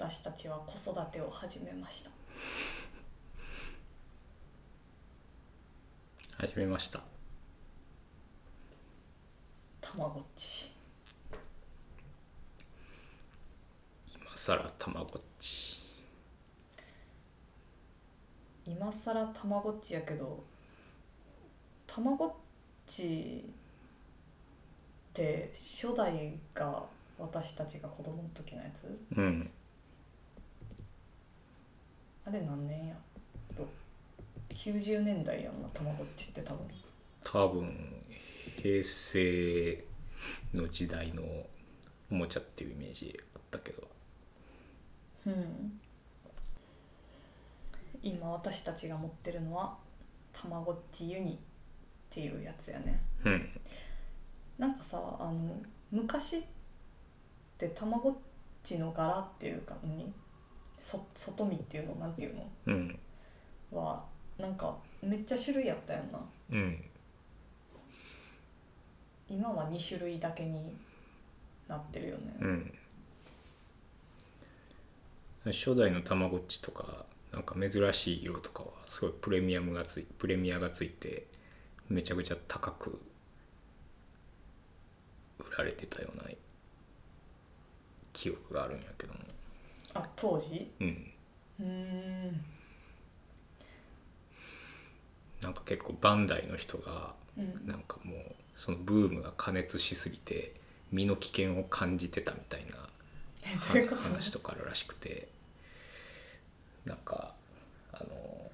私たちは子育てを始めました。始めました。たまごっち。今さらたまごっち。今さらたまごっちやけどたまごっちって初代が私たちが子供の時のやつ？うんあれ何年やろ？90年代やんなたまごっちって多分。多分平成の時代のおもちゃっていうイメージあったけど。うん。今私たちが持ってるのはたまごっちユニっていうやつやね。うん。なんかさあの昔ってたまごっちの柄っていうか何？そ外見っていうのなんていうの？うん。はなんかめっちゃ種類あったやんな。うん。今は2種類だけになってるよね、うん。初代のたまごっちとかなんか珍しい色とかはすごいプレミアムがついプレミアがついてめちゃくちゃ高く売られてたような記憶があるんやけどもあ当時？うん。うーん。なんか結構バンダイの人がうん。なんかもうそのブームが過熱しすぎて身の危険を感じてたみたいなえどういうこと？話とかあるらしくてなんかあの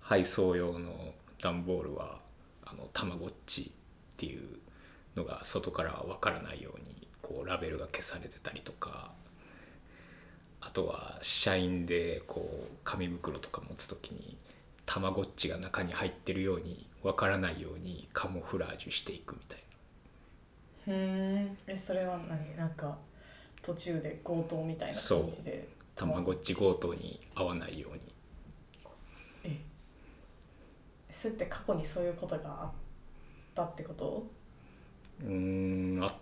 配送用の段ボールはあのたまごっちっていうのが外からわからないようにこうラベルが消されてたりとかあとは社員でこう紙袋とか持つ時にたまごっちが中に入ってるようにわからないようにカモフラージュしていくみたいな。ふー。んえそれは何？なんか途中で強盗みたいな感じで。たまごっち強盗に合わないように。えそれって過去にそういうことがあったってこと？うーんあ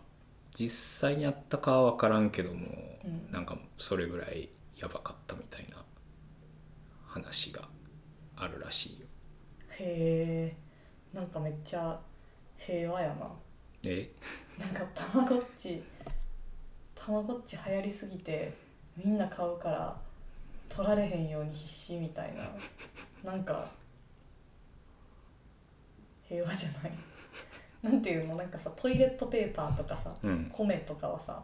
実際にあったかは分からんけども、うん。なんかそれぐらいやばかったみたいな話があるらしいよ。へえんかめっちゃ平和やな。え？なんかたまごっちたまごっち流行りすぎてみんな買うから取られへんように必死みたいな。なんか平和じゃない？なんていうのなんかさトイレットペーパーとかさうん。米とかはさ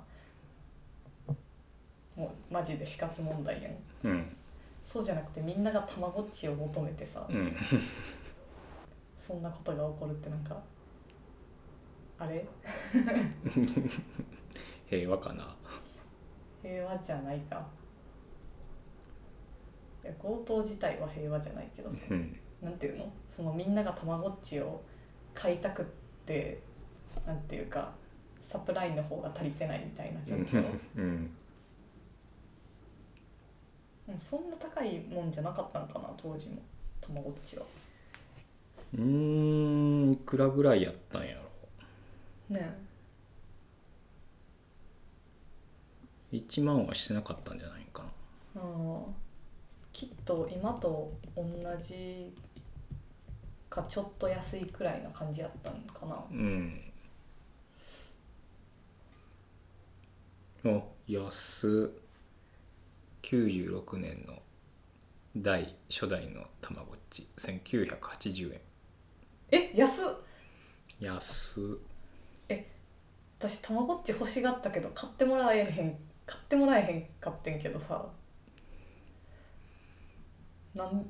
もうマジで死活問題やん。うん。そうじゃなくてみんながたまごっちを求めてさ、うん。そんなことが起こるってなんかあれ？平和かな？平和じゃないか。いや強盗自体は平和じゃないけどさ。うん。なんていうの？そのみんながたまごっちを買いたくってなんていうかサプライの方が足りてないみたいな状況。うん。そんな高いもんじゃなかったんかな当時も。たまごっちは。うーんいくらぐらいやったんやろ。ね。1万はしてなかったんじゃないかな。えあー。きっと今と同じかちょっと安いくらいな感じやったんかな。うん。お安。っ96年の第初代のたまごっち。1980円。え安っ。安。っ私たまごっち欲しがったけど買ってもらえへん買ってもらえへんかってんけどさ。なん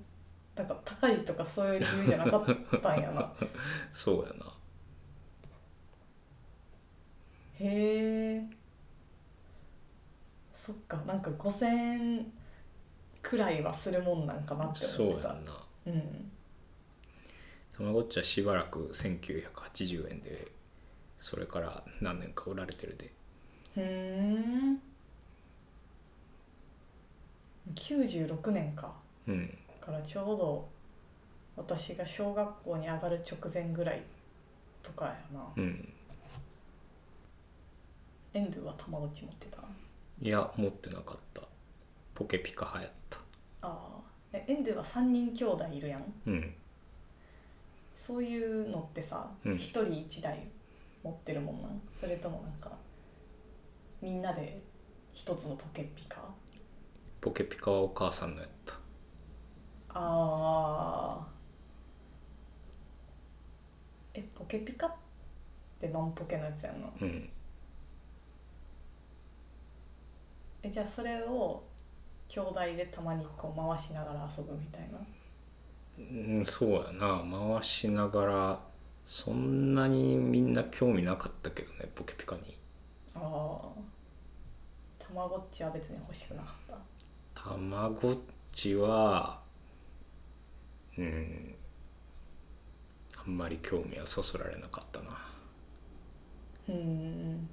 なんか高いとかそういう理由じゃなかったんやな。そうやな。へえ。そっか。なんか5,000円くらいはするもんなんかなってそうや思ってた。んな。うん。たまごっちはしばらく1980円でそれから何年か売られてるで。ふーん。96年か。うん。だからちょうど私が小学校に上がる直前ぐらいとかやな。うん。エンドゥはたまごっち持ってた？いや持ってなかった。ポケピカ流行った。ああえエンドゥは3人兄弟いるやん？うん。そういうのってさうん。一、人一台持ってるもんなん？それともなんかみんなで一つのポケピカ？ポケピカはお母さんのやったああえポケピカってマンポケのやつやんなうん。えじゃあそれを兄弟でたまにこう回しながら遊ぶみたいな？うん、そうやな。回しながらそんなにみんな興味なかったけどねポケピカに。ああたまごっちは別に欲しくなかった？たまごっちはうん。あんまり興味はそそられなかったな。うーん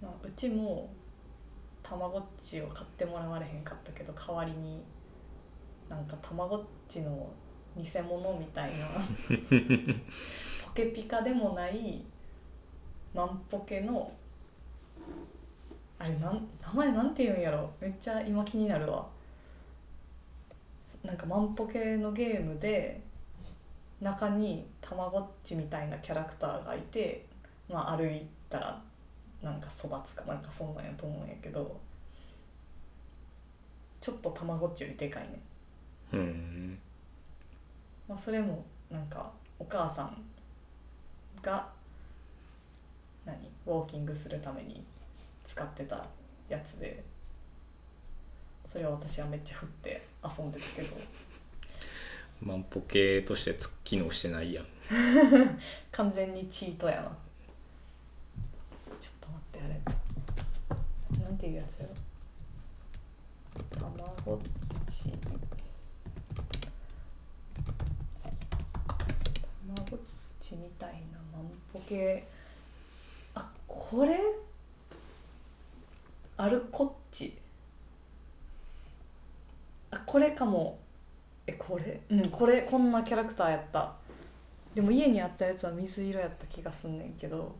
まあうちもたまごっちを買ってもらわれへんかったけど代わりになんかたまごっちの偽物みたいな ポケピカでもないマンポケのあれなん名前なんて言うんやろ。めっちゃ今気になるわ。なんかマンポケのゲームで中にたまごっちみたいなキャラクターがいて、まあ、歩いたらなんか育つかなんかそんなんやと思うんやけどちょっとたまごっちよりでかいね、うん。まあ、それもなんかお母さんが何？ウォーキングするために使ってたやつでそれを私はめっちゃ振って遊んでたけど。マンポケとしてつ機能してないやん。完全にチートやな。ちょっと待ってあれ。なんていうやつやろ。たまごっち。たまごっちみたいなマンポケあこれアルコッチあこれかも。えこれ？うんこれこんなキャラクターやった。でも家にあったやつは水色やった気がすんねんけど。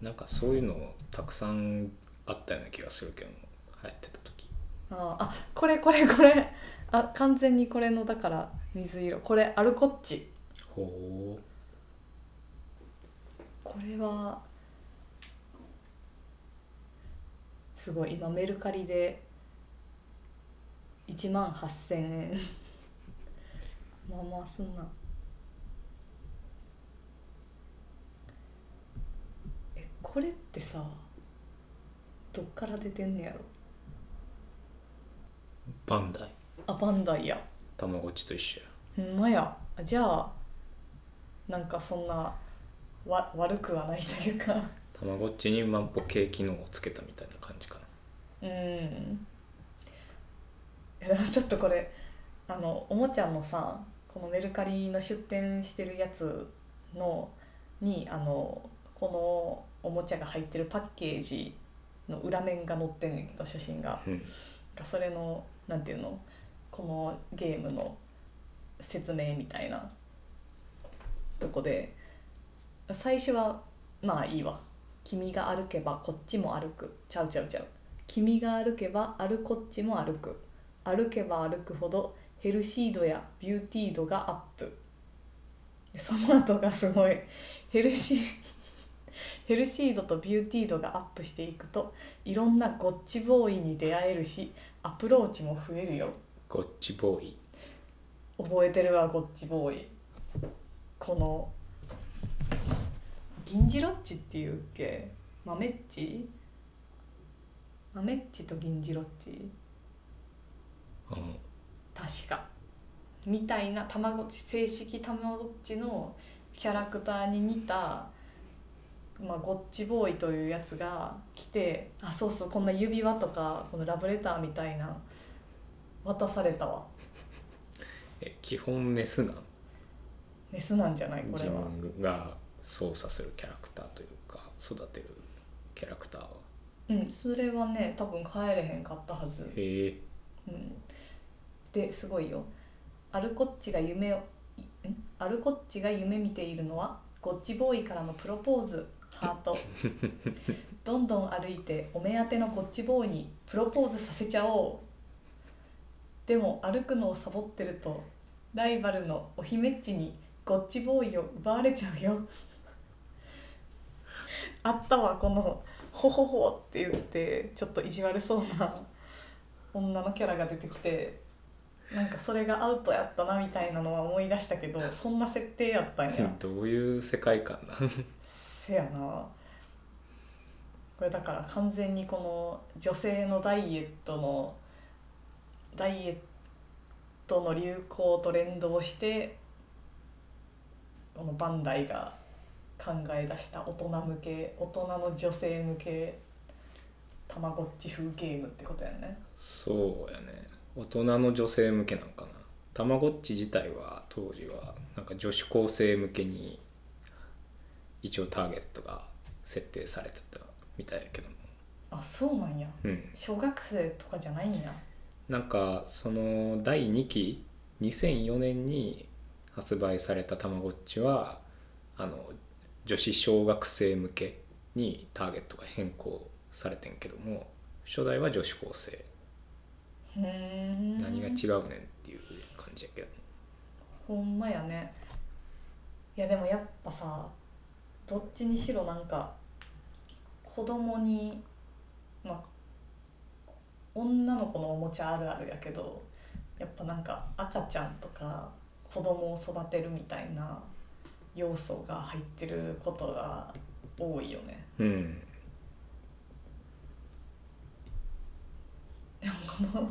なんかそういうのたくさんあったような気がするけど流行ってた時。あーあこれこれこれ。あ完全にこれのだから水色。これアルコッチほう。これはすごい今メルカリで1万8,000円。まあまあすんな。えこれってさどっから出てんねやろ？バンダイ。あバンダイや。たまごっちと一緒や。ほんまや。あじゃあなんかそんなわ悪くはないというかたまごっちにマンポケ機能をつけたみたいな感じかな。うん。えでもちょっとこれあのおもちゃのさこのメルカリの出店してるやつのにあのこのおもちゃが入ってるパッケージの裏面が載ってんねんけど写真が。うん。それのなんていうのこのゲームの説明みたいなとこで最初はまあいいわ「君が歩けばこっちも歩く」ちゃうちゃうちゃう「君が歩けば歩こっちも歩く」「歩けば歩くほどヘルシー度やビューティー度がアップ」その後がすごい。ヘルシー ヘルシー度とビューティー度がアップしていくといろんなゴッチボーイに出会えるしアプローチも増えるよ。ゴッチボーイ。覚えてるわゴッチボーイ。この銀次ロッチっていうっけ？豆っち？豆っちと銀次ロッチ？うん。確か。みたいなたまごっち正式たまごっちのキャラクターに似た、まあ、ゴッチボーイというやつが来てあそうそうこんな指輪とかこのラブレターみたいな渡されたわ。え基本メスなん？メスなんじゃない？こ自れは。分が操作するキャラクターというか育てるキャラクターは。うんそれはね多分帰れへんかったはず、へえ。うん、ですごいよ。あるこっちが夢をんあるこっちが夢見ているのはゴッチボーイからのプロポーズハート。どんどん歩いてお目当てのゴッチボーイにプロポーズさせちゃおう。でも歩くのをサボってるとライバルのお姫っちにゴッチボーイを奪われちゃうよあったわこの「ほほほ」って言ってちょっと意地悪そうな女のキャラが出てきてなんかそれがアウトやったなみたいなのは思い出したけどそんな設定やったんや。どういう世界観なんせやな。これだから完全にこの女性のダイエットのダイエットの流行と連動してこのバンダイが考え出した大人向け大人の女性向けたまごっち風ゲームってことやね。そうやね。大人の女性向けなんかな。たまごっち自体は当時はなんか女子高生向けに一応ターゲットが設定されてたみたいやけども。あそうなんや。うん。小学生とかじゃないんや。なんかその第2期2004年に発売されたたまごっちはあの女子小学生向けにターゲットが変更されてんけども初代は女子高生。何が違うねんっていう感じやけどほんまやね。いやでもやっぱさどっちにしろなんか子供にまあ女の子のおもちゃあるあるやけどやっぱなんか赤ちゃんとか子供を育てるみたいな要素が入ってることが多いよね。うんでもこの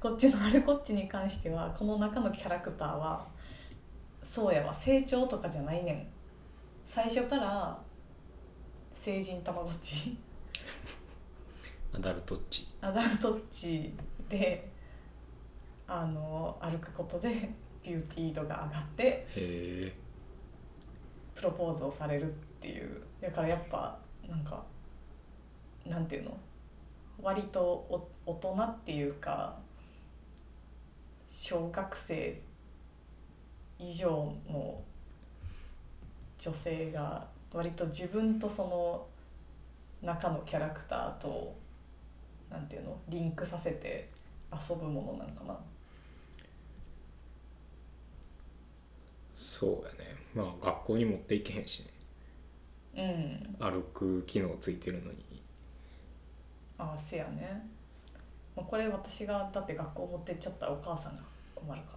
こっちのあれこっちに関してはこの中のキャラクターはそうやわ成長とかじゃないねん。最初から成人たまごっち。アダルトッチアダルトッチであの歩くことでビューティー度が上がってへえプロポーズをされるっていう。だからやっぱなんかなんていうの？割とお大人っていうか小学生以上の女性が割と自分とその中のキャラクターとなんていうの？リンクさせて遊ぶものなんかな。そうやね。まあ学校に持っていけへんしね。うん、歩く機能ついてるのに。ああせやね、まあ、これ私がだって学校持ってっちゃったらお母さんが困るか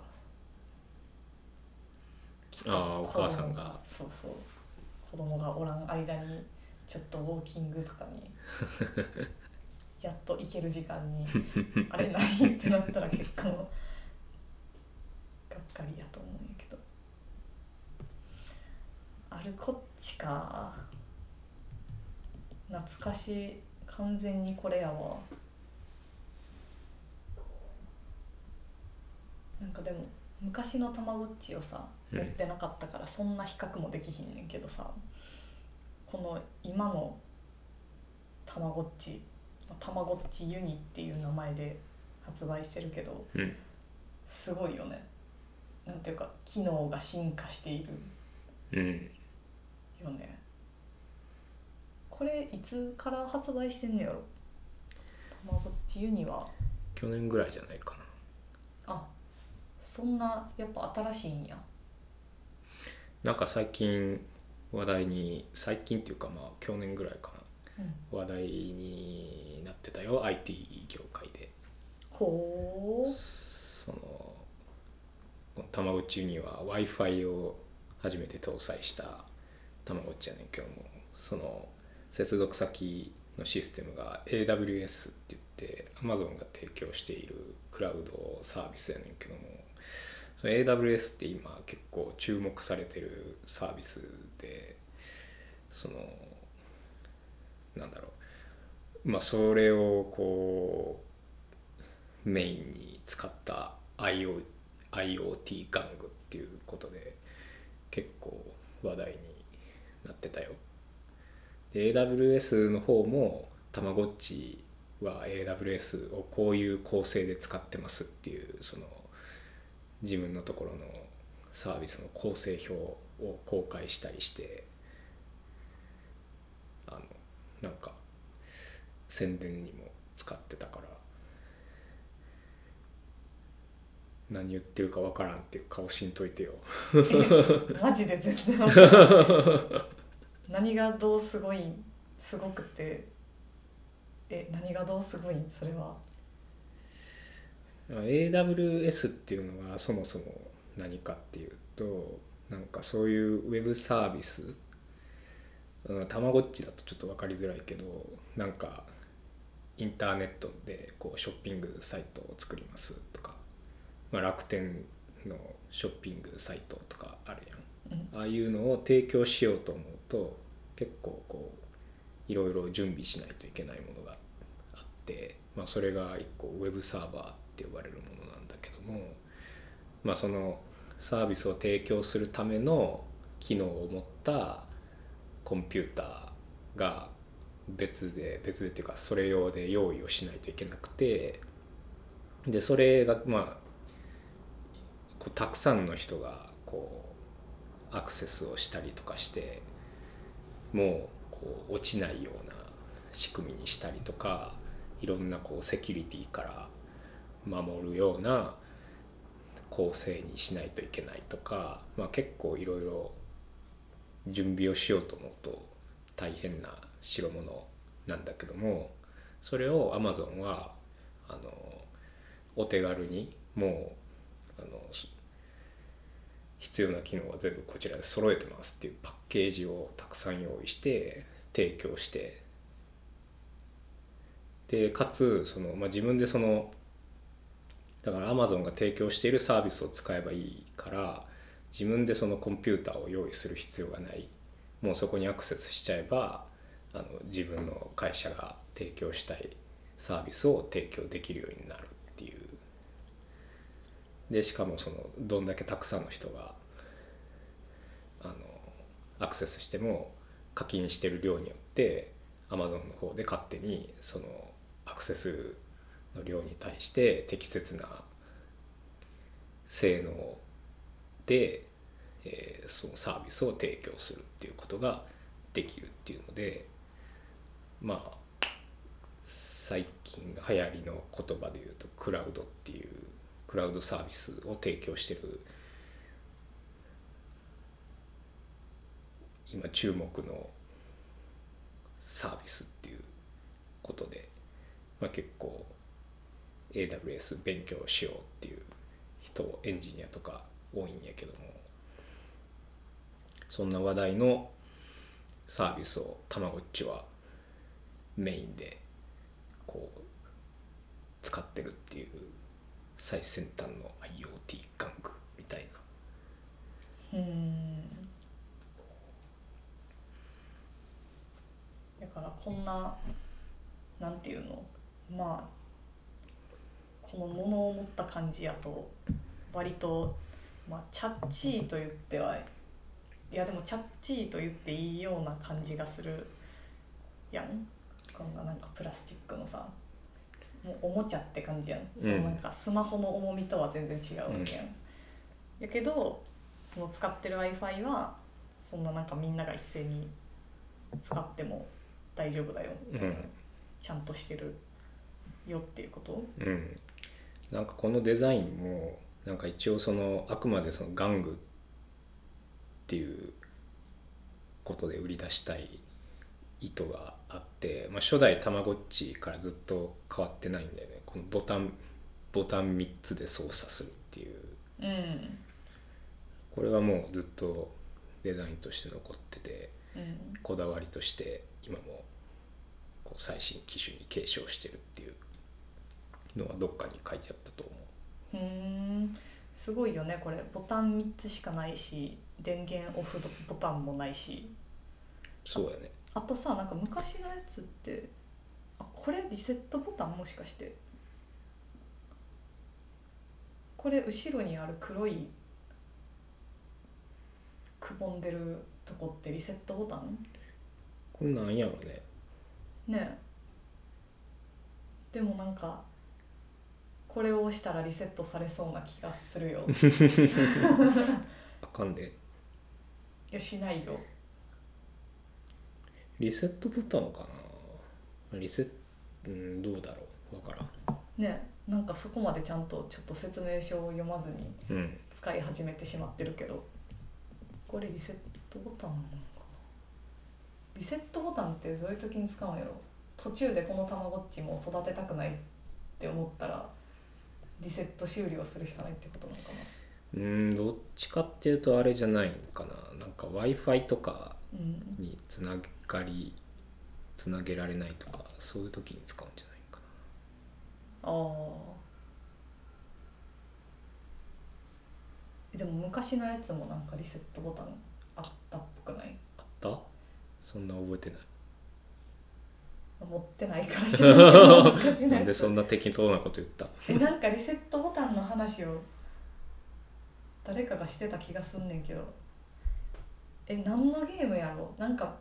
ら。ああお母さんが。そうそう。子供がおらん間にちょっとウォーキングとかに やっと行ける時間にあれないってなったら結構がっかりやと思うんやけどあるこっちか。懐かしい。完全にこれやわ。なんかでも昔のたまごっちをさうん。持ってなかったからそんな比較もできひんねんけどさこの今のたまごっちたまごっちユニっていう名前で発売してるけどうん。すごいよね。なんていうか機能が進化している。うんよね。これいつから発売してんのやろ？たまごっちユニは。去年ぐらいじゃないかな。あそんなやっぱ新しいんや。なんか最近話題に最近っていうかまあ去年ぐらいかうん。な話題になってたよ IT 業界で。ほう。そのたまごっちユニは w i f i を初めて搭載したたまごっちやねんけどもその接続先のシステムが AWS って言って Amazon が提供しているクラウドサービスやねんけども AWS って今結構注目されてるサービスでそのなんだろうまあそれをこうメインに使った IO IoT 玩具っていうことで結構話題になってたよ。で AWS の方もたまごっちは AWS をこういう構成で使ってますっていうその自分のところのサービスの構成表を公開したりしてあのなんか宣伝にも使ってたから何言ってるかわからんっていう顔しんといてよマジで全然 何がどうすごいんすごくてえ何がどうすごい？んそれは。AWS っていうのがそもそも何かっていうとなんかそういうウェブサービスうんたまごっちだとちょっと分かりづらいけどなんかインターネットでこうショッピングサイトを作りますとか、まあ、楽天のショッピングサイトとかあるやん、ああいうのを提供しようと思うと結構こういろいろ準備しないといけないものがあって、まあ、それが一個ウェブサーバーって呼ばれるものなんだけども、まあ、そのサービスを提供するための機能を持ったコンピューターが別で別でっていうかそれ用で用意をしないといけなくてでそれがまあこうたくさんの人がこうアクセスをしたりとかしてもうこう落ちないような仕組みにしたりとかいろんなこうセキュリティから守るような構成にしないといけないとか、まあ、結構いろいろ準備をしようと思うと大変な代物なんだけどもそれを Amazon はあのお手軽にもうあの必要な機能は全部こちらで揃えてますっていうパッケージをたくさん用意して提供して。でかつその、まあ、自分でそのだから Amazon が提供しているサービスを使えばいいから自分でそのコンピューターを用意する必要がない。もうそこにアクセスしちゃえばあの自分の会社が提供したいサービスを提供できるようになるっていう。でしかもそのどんだけたくさんの人がアクセスしても課金してる量によって Amazon の方で勝手にそのアクセスの量に対して適切な性能で、えーそのサービスを提供するっていうことができるっていうのでまあ最近流行りの言葉で言うとクラウドっていうクラウドサービスを提供してる今注目のサービスっていうことで、まあ、結構 AWS 勉強しようっていう人エンジニアとか多いんやけどもそんな話題のサービスをたまごっちはメインでこう使ってるっていう最先端の IoT 玩具みたいなうんからこんななんていうの？まあこの物を持った感じやと割と、まあ、チャッチーと言ってはいやでもチャッチーと言っていいような感じがするやん。こんななんかプラスチックのさもうおもちゃって感じやん、そのなんかスマホの重みとは全然違うわけやん、やけどその使ってる w i f i はそんななんかみんなが一斉に使っても大丈夫だよ、うん。ちゃんとしてるよっていうこと？うん。なんかこのデザインもなんか一応そのあくまでその玩具っていうことで売り出したい意図があって、まあ、初代たまごっちからずっと変わってないんだよね。このボタンボタン3つで操作するっていう。うん。これはもうずっとデザインとして残っててうん。こだわりとして今も最新機種に継承してるっていうのはどっかに書いてあったと思う。ふーん。すごいよね。これボタン3つしかないし電源オフボタンもないし。そうやね。あとさなんか昔のやつってあこれリセットボタンもしかして。これ後ろにある黒いくぼんでるとこってリセットボタン？これなんやろねね。えでもなんかこれを押したらリセットされそうな気がするよ。あかんで。いやしないよ。リセットボタンかな。リセットうんどうだろう。わからん。ねなんかそこまでちゃんとちょっと説明書を読まずにうん。使い始めてしまってるけど。これリセットボタンリセットボタンってどういう時に使うんやろ？途中でこのたまごっちも育てたくないって思ったらリセット終了するしかないってことなのかうんどっちかっていうとあれじゃないのかな。なんか w i f i とかなうんにつながりつなげられないとかそういう時に使うんじゃないかああでも昔のやつもなんかリセットボタンあったっぽくない？なあった？そんな覚えてない。持ってないから知らんけど昔のやつ。なんでそんな適当なこと言った？えなんかリセットボタンの話を誰かがしてた気がすんねんけど。え何のゲームやろ？なんか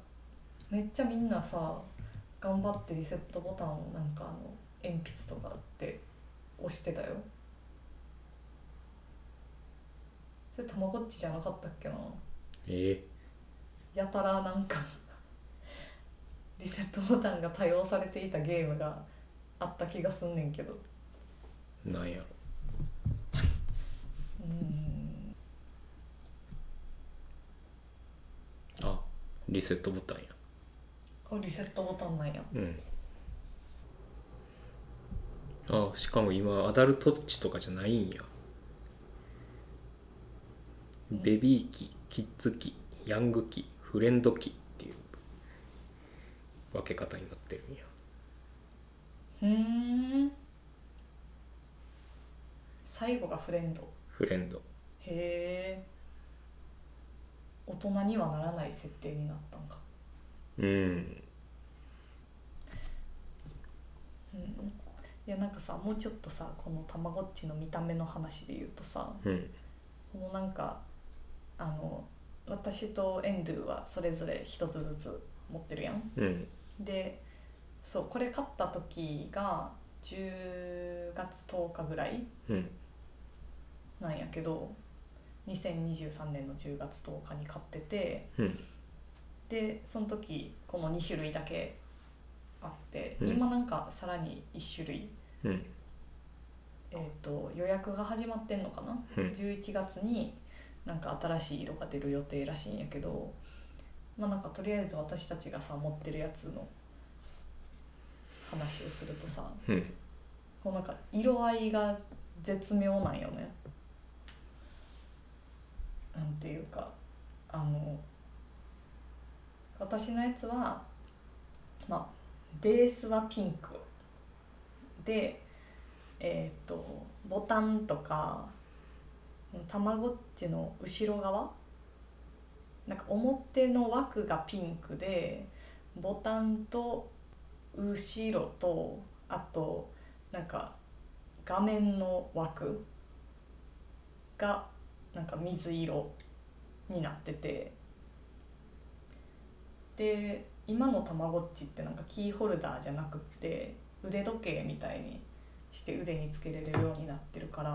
めっちゃみんなさ頑張ってリセットボタンをなんかあの鉛筆とかって押してたよ。それたまごっちじゃなかったっけな？えやたらなんかリセットボタンが多用されていたゲームがあった気がすんねんけど。ー、なんやろ。うん。あリセットボタンや。あリセットボタンなんや。うん。あしかも今アダルトッチとかじゃないんや。ベビー機キッズ機ヤング機フレンド機分け方になってるんや。ふー。ん最後がフレンド。フレンド。へえ大人にはならない設定になったんか。うん。うん。いやなんかさもうちょっとさこのたまごっちの見た目の話で言うとさうん。このなんかあの私とエンドゥはそれぞれ一つずつ持ってるやん。うんでそうこれ買った時が10月10日ぐらいうん。なんやけど2023年の10月10日に買っててうん。でその時この2種類だけあって、うん。今なんかさらに1種類、うん。えー、と予約が始まってんのかな、うん。11月になんか新しい色が出る予定らしいんやけどまあなんかとりあえず私たちがさ持ってるやつの話をするとさうんこうなんか色合いが絶妙なんよね。なんていうかあの私のやつはまあベースはピンクでえっ、とボタンとかたまごっちの後ろ側なんか表の枠がピンクでボタンと後ろとあとなんか画面の枠がなんか水色になってて。で今のたまごっちってなんかキーホルダーじゃなくって腕時計みたいにして腕につけられるようになってるから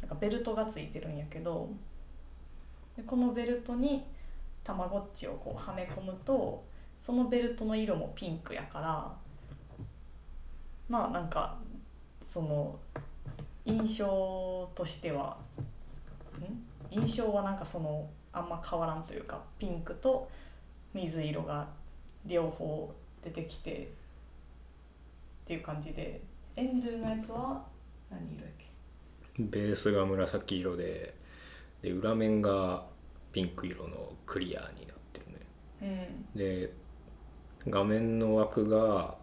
なんかベルトがついてるんやけどでこのベルトにたまごっちをこうはめ込むとそのベルトの色もピンクやからまあなんかその印象としてはん？印象はなんかそのあんま変わらんというかピンクと水色が両方出てきてっていう感じで。エンドゥのやつは何色やっけ？ベースが紫色でで裏面がピンク色のクリアになってるね。うん。で画面の枠が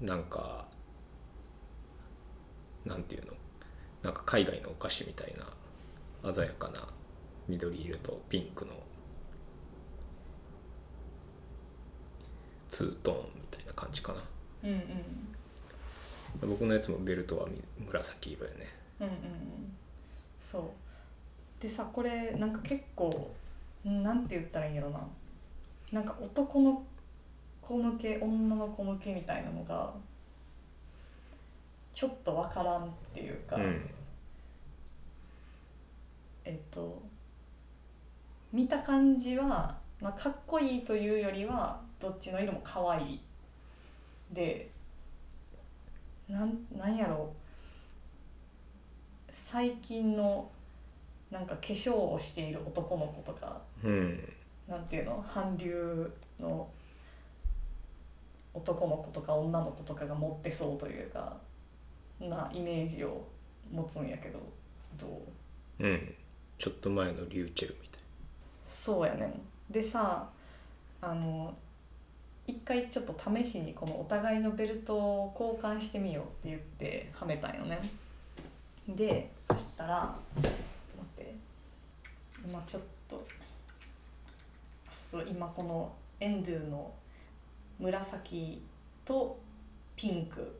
なんかなんていうの？なんか海外のお菓子みたいな鮮やかな緑色とピンクのツートーンみたいな感じかな。うんうん。僕のやつもベルトはみ紫色やね。うんうんうん。そうでさこれなんか結構んなんて言ったらいいんやろな。なんか男の子向け女の子向けみたいなのがちょっとわからんっていうか、うん。えっと見た感じは、まあ、かっこいいというよりはどっちの色も可愛い。でなんなんやろ。う最近のなんか化粧をしている男の子とかうんなんていうの韓流の男の子とか女の子とかが持ってそうというかなイメージを持つんやけどどう？うん。ちょっと前のリューチェルみたい。そうやねん。でさあの一回ちょっと試しにこのお互いのベルトを交換してみようって言ってはめたんよね。でそしたら今ちょっとそう今このエンドゥの紫とピンク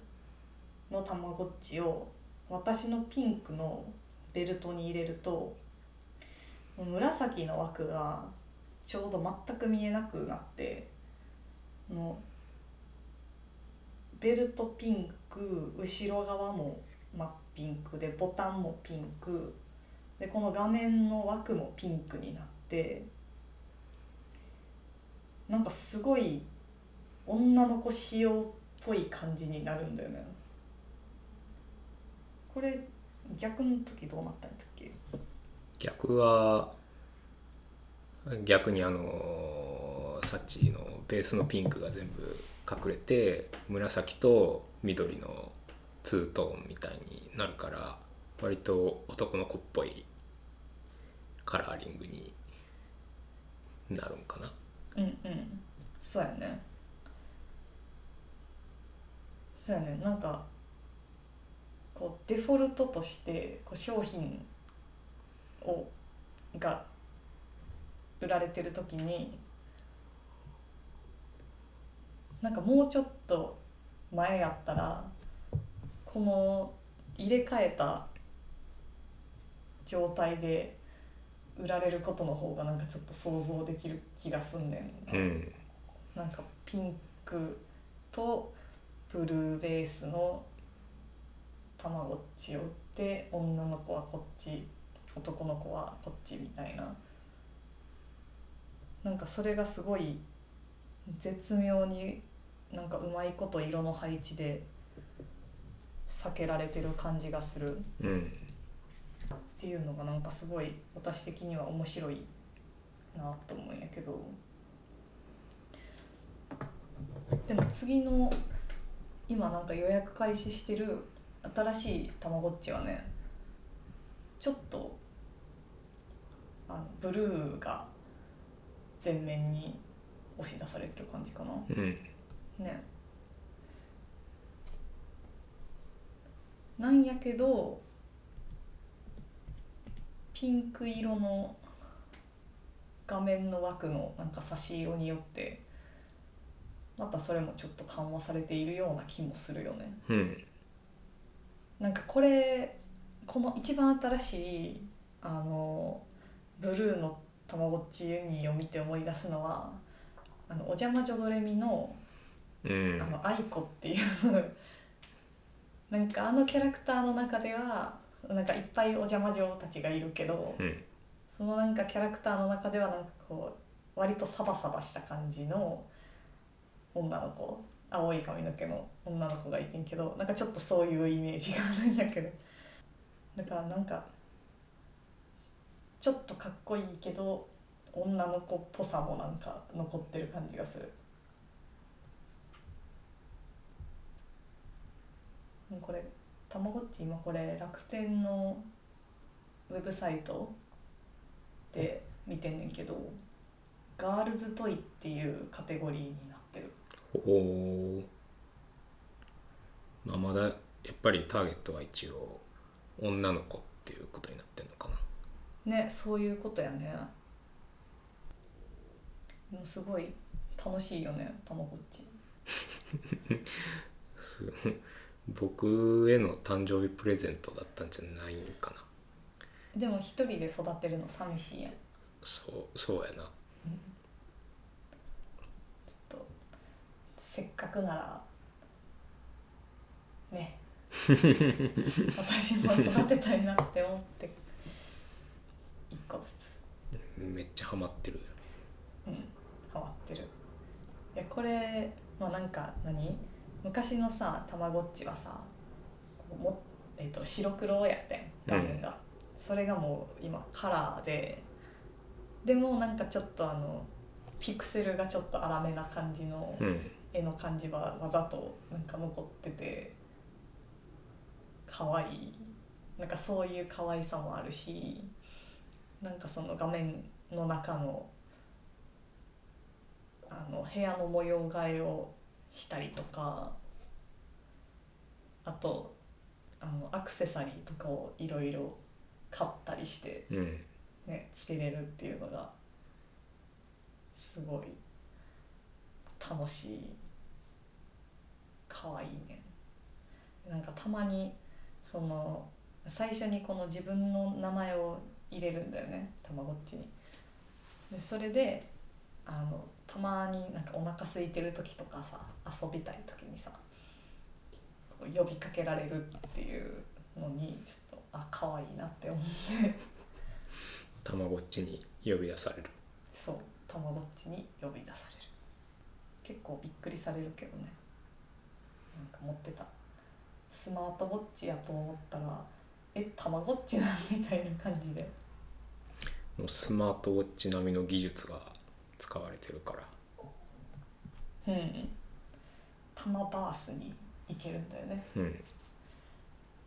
のたまごっちを私のピンクのベルトに入れると紫の枠がちょうど全く見えなくなってのベルトピンク後ろ側も真っピンクでボタンもピンクでこの画面の枠もピンクになってなんかすごい女の子仕様っぽい感じになるんだよね。これ逆の時どうなったんだっけ？逆は逆にあのサッチのベースのピンクが全部隠れて紫と緑のツートーンみたいになるから割と男の子っぽいカラーリングになるんかな。うんうん。そうやね。そうやね。なんかこうデフォルトとしてこう商品をが売られてる時になんかもうちょっと前やったらこの入れ替えた状態で売られることの方がなんかちょっと想像できる気がすんねんな。うん。なんかピンクとブルーベースのたまごっちを売って女の子はこっち男の子はこっちみたいな。なんかそれがすごい絶妙になんかうまいこと色の配置で避けられてる感じがする。うんっていうのがなんかすごい私的には面白いなと思うんやけど。でも次の今なんか予約開始してる新しいたまごっちはねちょっとあのブルーが前面に押し出されてる感じかな。うん。ね。なんやけどピンク色の画面の枠のなんか差し色によってまたそれもちょっと緩和されているような気もするよね。うん。なんかこれこの一番新しいあのブルーのたまごっちユニを見て思い出すのは「あのお邪魔女ドレミの」うん。あの愛子っていうなんかあのキャラクターの中ではなんかいっぱいお邪魔女たちがいるけどうん。そのなんかキャラクターの中ではなんかこう割とサバサバした感じの女の子青い髪の毛の女の子がいてんけどなんかちょっとそういうイメージがあるんやけど。だからなんかちょっとかっこいいけど女の子っぽさもなんか残ってる感じがする。これたまごっち今これ楽天のウェブサイトで見てんねんけどガールズトイっていうカテゴリーになってる。おおまあまだやっぱりターゲットは一応女の子っていうことになってんのかな。ねそういうことやね。でもすごい楽しいよねたまごっち。す 僕への誕生日プレゼントだったんじゃないんかな。でも一人で育てるの寂しいやん。そうそうやな。ちょっとせっかくならね。私も育てたいなって思って。一個ずつ。めっちゃハマってるうん。ハマってる。いやこれまあなんか何？昔のさたまごっちはさも、えー、と白黒やってん。画面が、それがもう今カラーで。でもなんかちょっとあのピクセルがちょっと粗めな感じのうん。絵の感じはわざとなんか残ってて。可愛い。なんかそういう可愛さもあるしなんかその画面の中のあの部屋の模様替えをしたりとかあとあのアクセサリーとかをいろいろ買ったりしてうん。ねつけれるっていうのがすごい楽しい可愛いね。なんかたまにその最初にこの自分の名前を入れるんだよねたまごっちに。でそれであのたまになんかお腹空いてる時とかさ遊びたい時にさ呼びかけられるっていうのにちょっとあ可愛いなって思って。たまごっちに呼び出される。そうたまごっちに呼び出される。結構びっくりされるけどね。なんか持ってた。スマートウォッチやと思ったらえたまごっちなん？みたいな感じで。もうスマートウォッチ並みの技術が使われてるから。うん。タマバースに行けるんだよね。うん。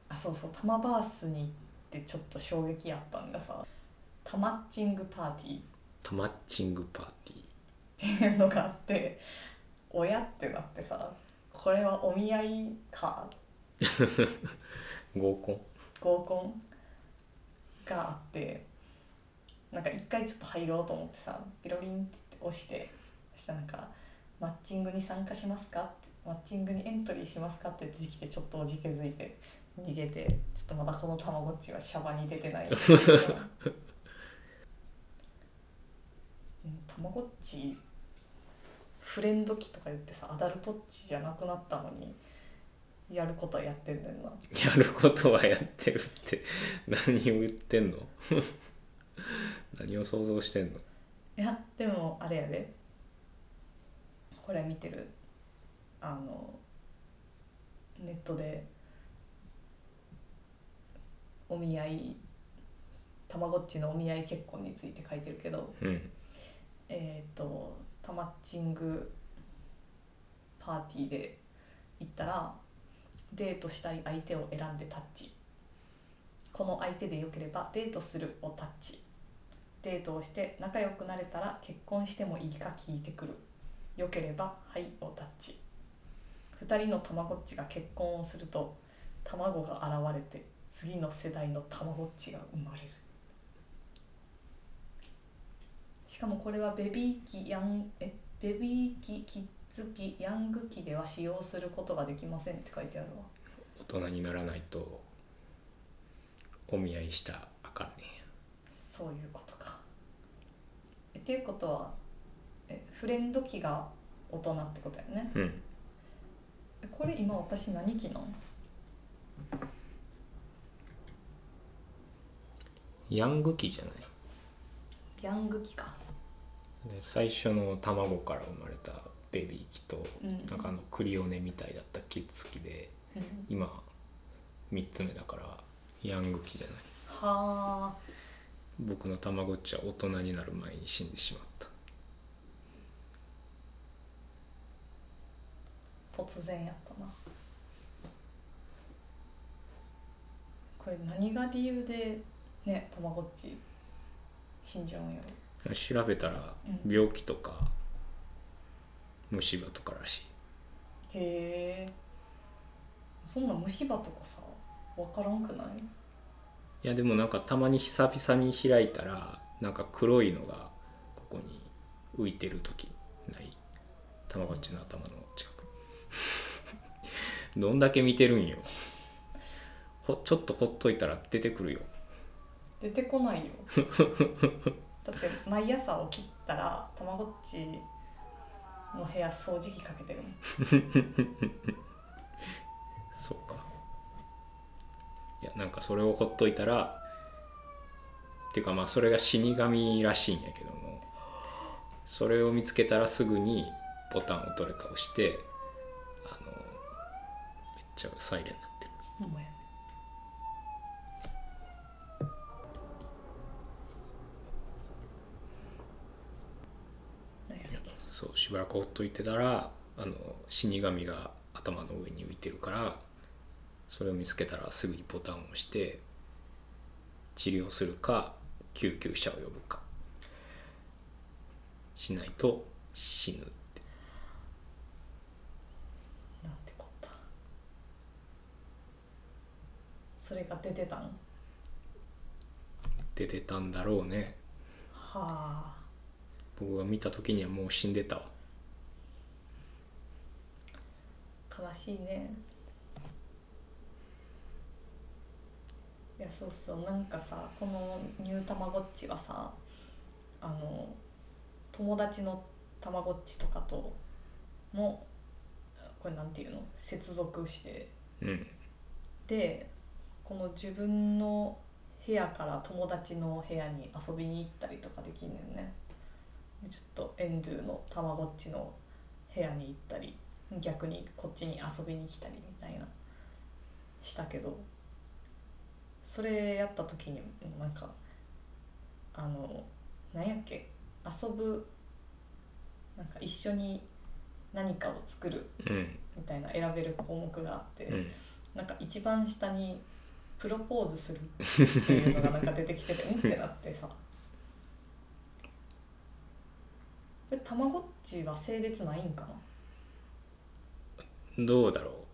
あそうそう。タマバースに行ってちょっと衝撃やったんがさ。タマッチングパーティー。タマッチングパーティー。っていうのがあって親ってなってさこれはお見合いか？合コン？合コン？があってなんか一回ちょっと入ろうと思ってさピロリンって押してそしたらなんか「マッチングに参加しますか?」って「マッチングにエントリーしますか?」って出てきてちょっとおじけづいて逃げてちょっとまだこのたまごっちはシャバに出てないたまごっちフレンド機とか言ってさアダルトッチじゃなくなったのにやることはやってんだよなやることはやってるって何を言ってんの？何を想像してんの？いやでもあれやで。これ見てる。あのネットで。お見合い。たまごっちのお見合い結婚について書いてるけど。うん。えっ、とタマッチングパーティーで。行ったら。デートしたい相手を選んでタッチ。この相手でよければデートするをタッチデートをして仲良くなれたら結婚してもいいか聞いてくる。よければはいをタッチ。2人のたまごっちが結婚をすると卵が現れて次の世代のたまごっちが生まれる。しかもこれはベビー機ヤンえベビー機キッズ機ヤング機では使用することができませんって書いてあるわ。大人にならないとお見合いしたらあかんねそういうことか。えっていうことはえフレンド機が大人ってことやね。うん。えこれ今私何機なん？ヤング期じゃない？ヤング機か。で最初の卵から生まれたベビー機と、うん。なんかあのクリオネみたいだったキッズ機でうん。今3つ目だからヤング期じゃない？はあ僕のたまごっちは大人になる前に死んでしまった。突然やったな。これ何が理由でねたまごっち死んじゃうんやろ。調べたらうん。病気とか虫歯とからしい。へえ。そんな虫歯とかさ分からんくない？いやでもなんかたまに久々に開いたらなんか黒いのがここに浮いてる時ない？たまごっちの頭の近く。に どんだけ見てるんよ。ほちょっとほっといたら出てくるよ。出てこないよ。だって毎朝起きたらたまごっちの部屋掃除機かけてるもん。そうかいやなんかそれをほっといたらっていうかまあそれが死神らしいんやけどもそれを見つけたらすぐにボタンをどれか押してあのめっちゃサイレンになってる。そうしばらくほっといてたらあの死神が頭の上に浮いてるからそれを見つけたらすぐにボタンを押して治療するか救急車を呼ぶか。しないと死ぬって。なんてこった。それが出てたんは出てたんだろうね。あ。僕が見た時にはもう死んでたわ。悲しいねやそうそうなんかさこのニューたまごっちはさあの友達のたまごっちとかともこれなんていうの？接続して。うん。でこの自分の部屋から友達の部屋に遊びに行ったりとかできんねんね。でちょっとエンドゥのたまごっちの部屋に行ったり逆にこっちに遊びに来たりみたいなしたけどそれやった時になんかあのなんやっけ遊ぶなんか一緒に何かを作るうん。みたいな選べる項目があって、うん。なんか一番下に「プロポーズする」っていうのがなんか出てきてて うんってなってさ。たまごっちは性別ないんかな？どうだろう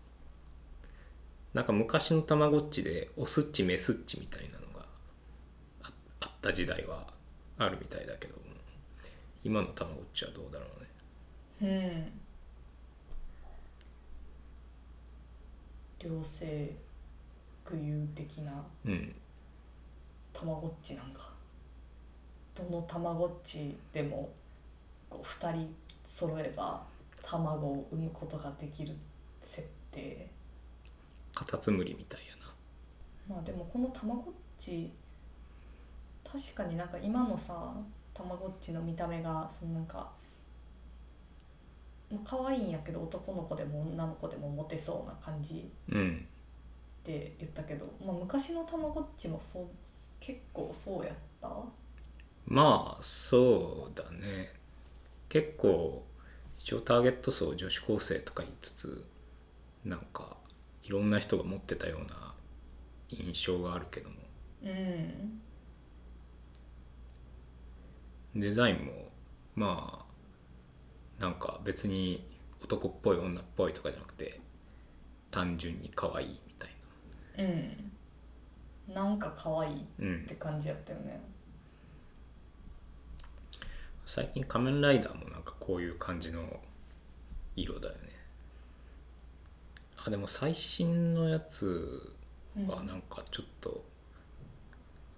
なんか昔のたまごっちでオスっちメスっちみたいなのがああった時代はあるみたいだけど今のたまごっちはどうだろうね。うん。両性具有的なうん。たまごっちなんか。どのたまごっちでもこう2人揃えば卵を産むことができる設定カタツムリみたいやな。まあでもこのたまごっち確かになんか今のさたまごっちの見た目がそのなんかまあ可愛いんやけど男の子でも女の子でもモテそうな感じうんって言ったけど、まあ、昔のたまごっちもそう結構そうやった？まあそうだね。結構一応ターゲット層女子高生とか言いつつなんかいろんな人が持ってたような印象があるけども。うんデザインもまあなんか別に男っぽい女っぽいとかじゃなくて単純に可愛いみたいうん。なんか可愛いっなうんて感じやったよね。最近仮面ライダーもなんかこういう感じの色だよねあでも最新のやつうん。はなんかちょっと、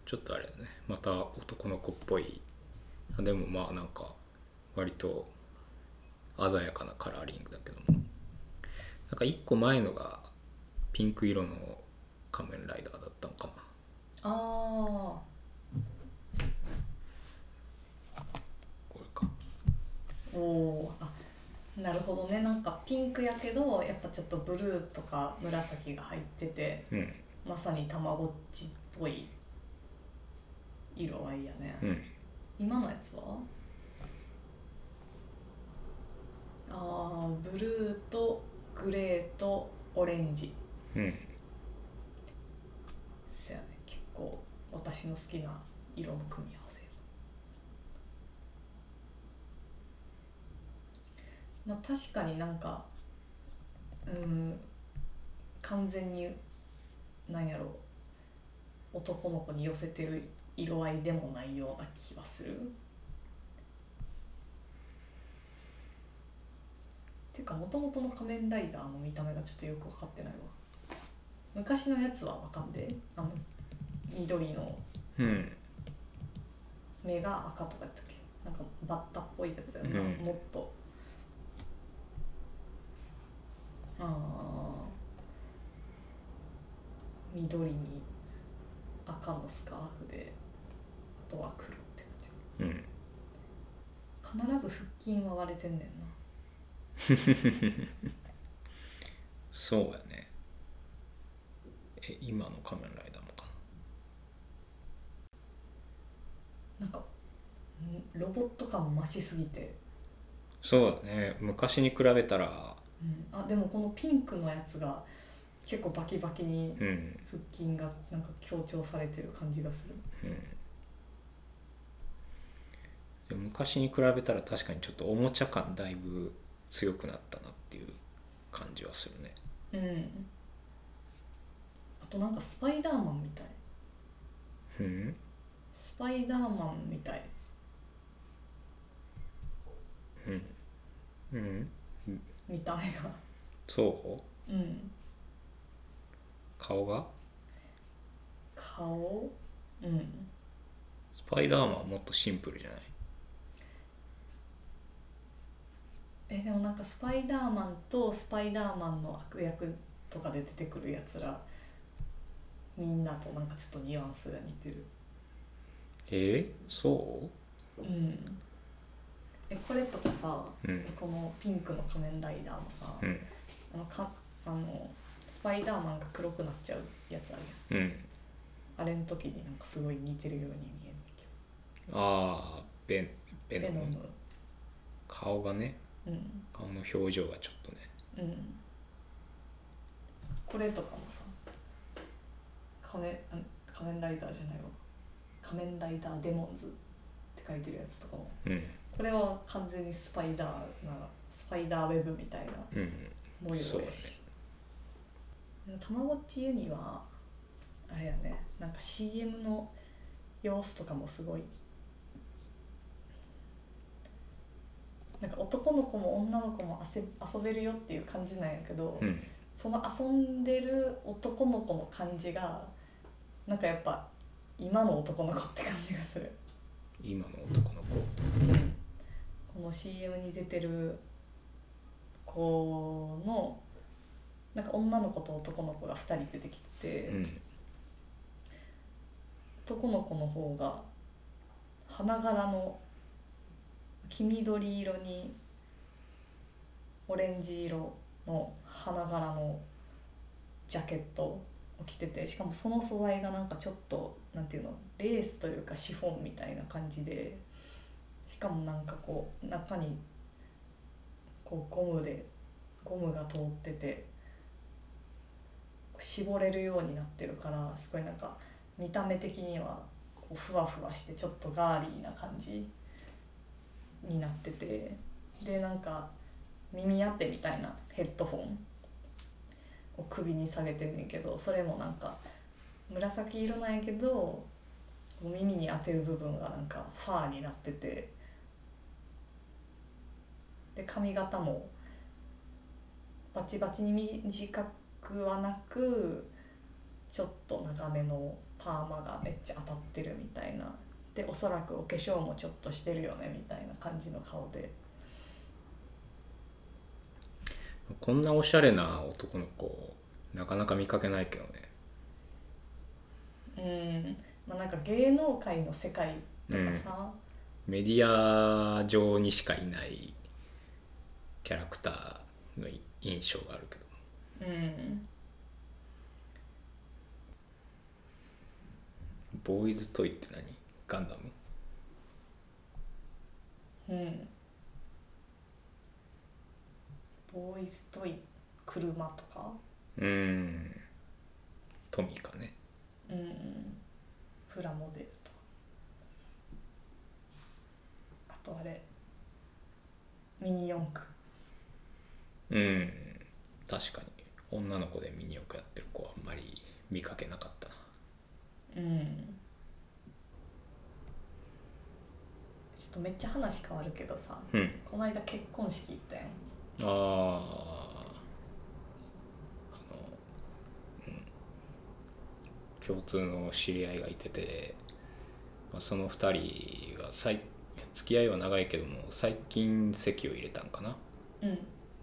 ちょっとあれだね。また男の子っぽい。あでもまあなんか割と鮮やかなカラーリングだけども。なんか一個前のがピンク色の仮面ライダーだったのかな。あこれか。あおおあなるほどね。なんかピンクやけどやっぱちょっとブルーとか紫が入っててうん。まさにたまごっちっぽい色合いやね、うん。今のやつは？あーブルーとグレーとオレンジ。うん。そやね。結構私の好きな色の組み合わせまあ確かになんかうん完全になんやろ男の子に寄せてる色合いでもないような気はする。っていうかもともとの仮面ライダーの見た目がちょっとよく分かってないわ。昔のやつは分かんであの緑のうん。目が赤とかやったっけ？なんかバッタっぽいやつやな、うん。もっとああ緑に赤のスカーフであとは黒って感うん。じ必ず腹筋は割れてんねんな。そうやね。え今の仮面ライダーもかな？んかんロボット感増しすぎて、そうだね。昔に比べたらうん、あでもこのピンクのやつが結構バキバキにうん。腹筋がなんか強調されてる感じがする。でも昔に比べたら確かにちょっとおもちゃ感だいぶ強くなったなっていう感じはするね。うん。あとなんかスパイダーマンみたい。うん。スパイダーマンみたい。うん見た目が。そう？うん。顔が？顔？うん。スパイダーマンはもっとシンプルじゃない？えでもなんかスパイダーマンとスパイダーマンの悪役とかで出てくるやつらみんなとなんかちょっとニュアンスが似てる。えー、そう？ん。えこれとかさ、うん。このピンクの仮面ライダーもさ、ううん。あのかあのスパイダーマンが黒くなっちゃうやつあるやん。うん。あれの時になんかすごい似てるように見えるけああベンベノム。顔がね。うん。顔の表情がちょっとね。うん。これとかもさ仮面あ仮面ライダーじゃないわ。仮面ライダーデモンズって書いてるやつとかもうんこれは完全にスパイダーなスパイダーウェブみたいなうん模様そうだね。たまごっちユニはあれやね。なんか CM の様子とかもすごい。なんか男の子も女の子も遊遊べるよっていう感じなんやけど、うん。その遊んでる男の子の感じがなんかやっぱ今の男の子って感じがする。今の男の子？この CM に出てる子のなんか女の子と男の子が2人出てきて、うん。男の子の方が花柄の黄緑色にオレンジ色の花柄のジャケットを着ててしかもその素材がなんかちょっとなんていうのレースというかシフォンみたいな感じでしかもなんかこう中にこうゴムでゴムが通ってて絞れるようになってるからすごいなんか見た目的にはこうふわふわしてちょっとガーリーな感じになっててでなんか耳当てみたいなヘッドホンを首に下げてんねんけどそれもなんか紫色なんやけど耳に当てる部分がなんかファーになってて。で髪型もバチバチに短くはなくちょっと長めのパーマがめっちゃ当たってるみたいな。でおそらくお化粧もちょっとしてるよねみたいな感じの顔で。こんなおしゃれな男の子なかなか見かけないけどね。うん。まあなんか芸能界の世界とかさ、メディア上にしかいないキャラクターの印象があるけど。うんボーイズトイって何？ガンダム？うん。ボーイズトイ車とか？うーん。トミカね。うん。プラモデルとか。あとあれ。ミニ四駆うん。確かに。女の子でミニ四駆やってる子はあんまり見かけなかったな。うん。ちょっとめっちゃ話変わるけどさうん。この間結婚式行ったやん。あー。あの、うん、共通の知り合いがいてて、まあ、その2人が最付き合いは長いけども最近籍を入れたんかな。うん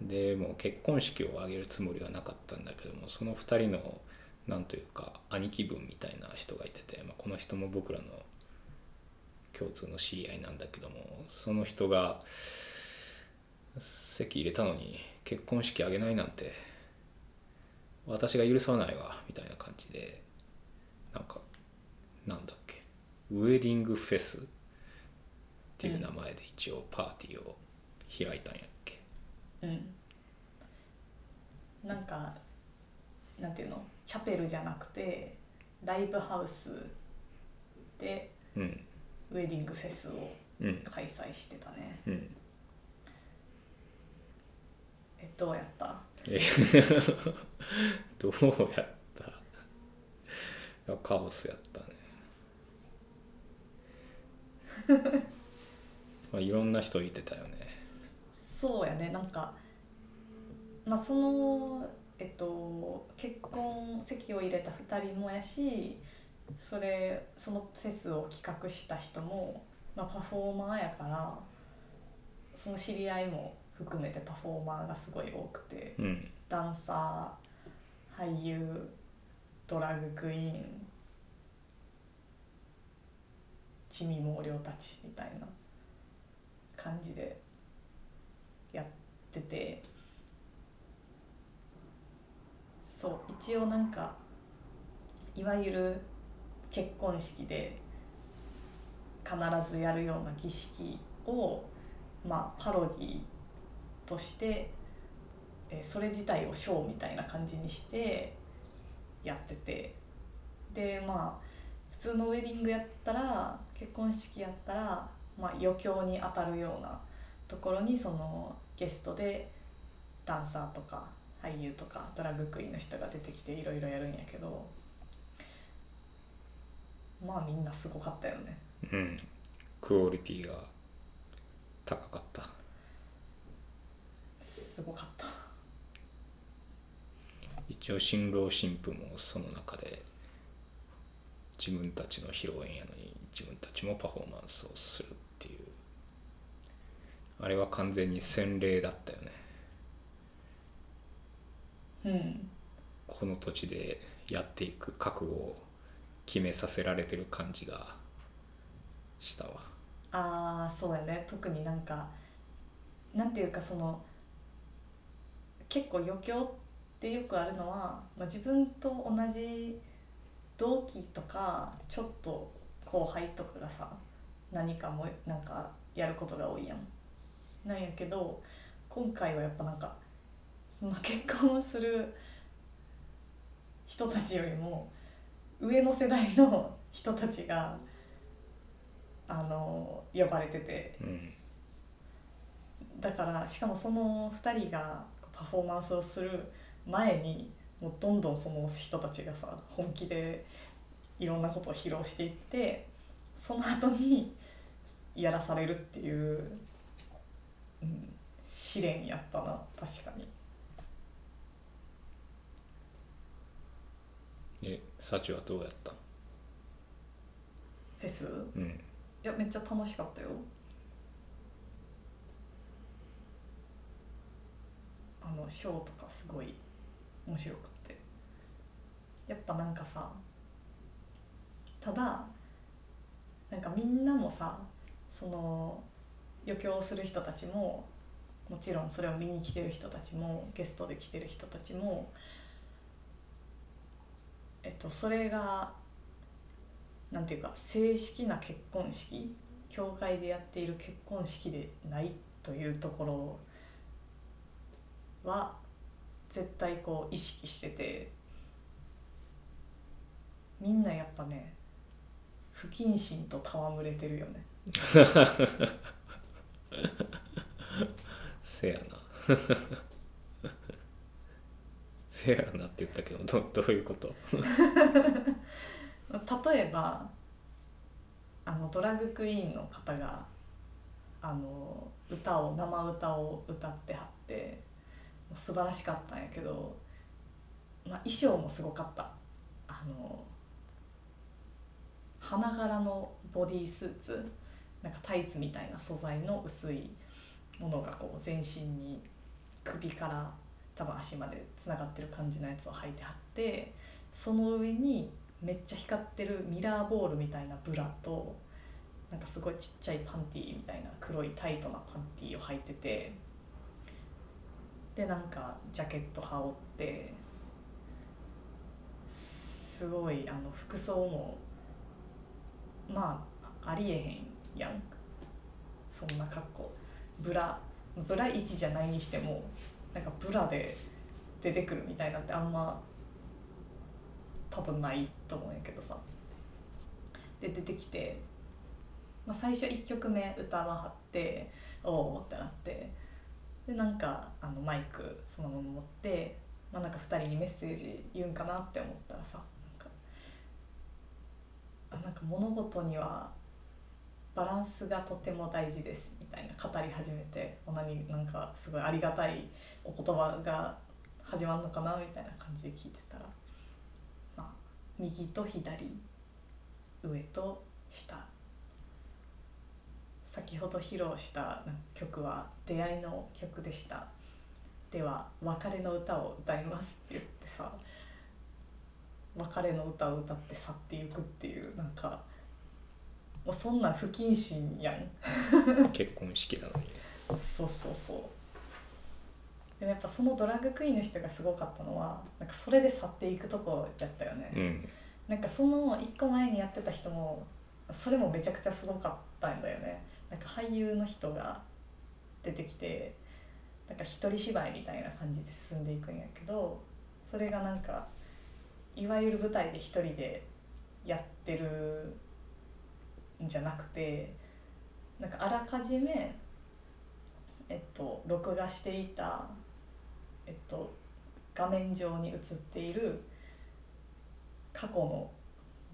でもう結婚式を挙げるつもりはなかったんだけどもその2人のなんというか兄貴分みたいな人がいてて、まあ、この人も僕らの共通の知り合いなんだけどもその人が籍入れたのに結婚式挙げないなんて私が許さないわみたいな感じでなんかなんだっけウェディングフェスっていう名前で一応パーティーを開いたんや、うん。なんかなんていうの？チャペルじゃなくてライブハウスでうん。ウェディングフェスをうん。開催してたね。うん。えどうやった？え どうやった？いやカオスやったね。まあいろんな人いてたよねそうやね。なんかまあそのえっと結婚籍を入れた2人もやしそれそのフェスを企画した人も、まあ、パフォーマーやからその知り合いも含めてパフォーマーがすごい多くてうん。ダンサー俳優ドラッグクイーン地味猛量たちみたいな感じでやってて。そう一応なんかいわゆる結婚式で必ずやるような儀式をまあパロディとしてえそれ自体をショーみたいな感じにしてやってて。でまあ普通のウェディングやったら結婚式やったら、まあ、余興に当たるようなところにそのゲストでダンサーとか俳優とかドラッグクイーンの人が出てきていろいろやるんやけどまあみんなすごかったよね。うん。クオリティが高かった。すごかった。一応新郎新婦もその中で自分たちの披露宴やのに自分たちもパフォーマンスをするっあれは完全に洗礼だったよね。うんこの土地でやっていく覚悟を決めさせられてる感じがしたわ。ああそうやね。特になんかなんていうかその結構余興ってよくあるのは、まあ、自分と同じ同期とかちょっと後輩とかがさ何かもなんかやることが多いやん。なんやけど今回はやっぱなんかその結婚をする人たちよりも上の世代の人たちがあの呼ばれてて。うんだからしかもその2人がパフォーマンスをする前にもうどんどんその人たちがさ本気でいろんなことを披露していってその後にやらされるっていう、うん、試練やったな確かに。え幸はどうやったフェス？うん。いやめっちゃ楽しかったよ。あのショーとかすごい面白くって。やっぱなんかさただなんかみんなもさその余興をする人たちももちろんそれを見に来てる人たちもゲストで来てる人たちもえっとそれがなんていうか正式な結婚式教会でやっている結婚式でないというところは絶対こう意識しててみんなやっぱね不謹慎と戯れてるよね。せやな。せやなって言ったけどどどういうこと？例えばあのドラッグクイーンの方があの歌を生歌を歌ってはって素晴らしかったんやけど、まあ、衣装もすごかった。あの花柄のボディースーツなんかタイツみたいな素材の薄いものがこう全身に首から多分足までつながってる感じのやつを履いてはってその上にめっちゃ光ってるミラーボールみたいなブラとなんかすごいちっちゃいパンティーみたいな黒いタイトなパンティーを履いててでなんかジャケット羽織ってすごいあの服装もまあありえへんやん。そんな格好。ブラブラ1じゃないにしてもなんかブラで出てくるみたいなんてあんま多分ないと思うんやけどさ。で出てきて、まあ、最初1曲目歌わはっておおってなって。でなんかあのマイクそのまま持って、まあ、なんか2人にメッセージ言うんかなって思ったらさなんかあなんか物事にはバランスがとても大事です。みたいな語り始めて何なんかすごいありがたいお言葉が始まるのかなみたいな感じで聞いてたら、まあ、右と左上と下先ほど披露した曲は出会いの曲でした。では別れの歌を歌いますって言ってさ別れの歌を歌って去っていくっていうなんかもうそんなん不謹慎やん。結婚式なのに。そうそうそう。でもやっぱそのドラッグクイーンの人がすごかったのはなんかそれで去っていくとこやったよね、うん。なんかその一個前にやってた人もそれもめちゃくちゃすごかったんだよね。なんか俳優の人が出てきてなんか一人芝居みたいな感じで進んでいくんやけどそれがなんかいわゆる舞台で一人でやってるんじゃなくてなんかあらかじめえっと録画していたえっと画面上に映っている過去の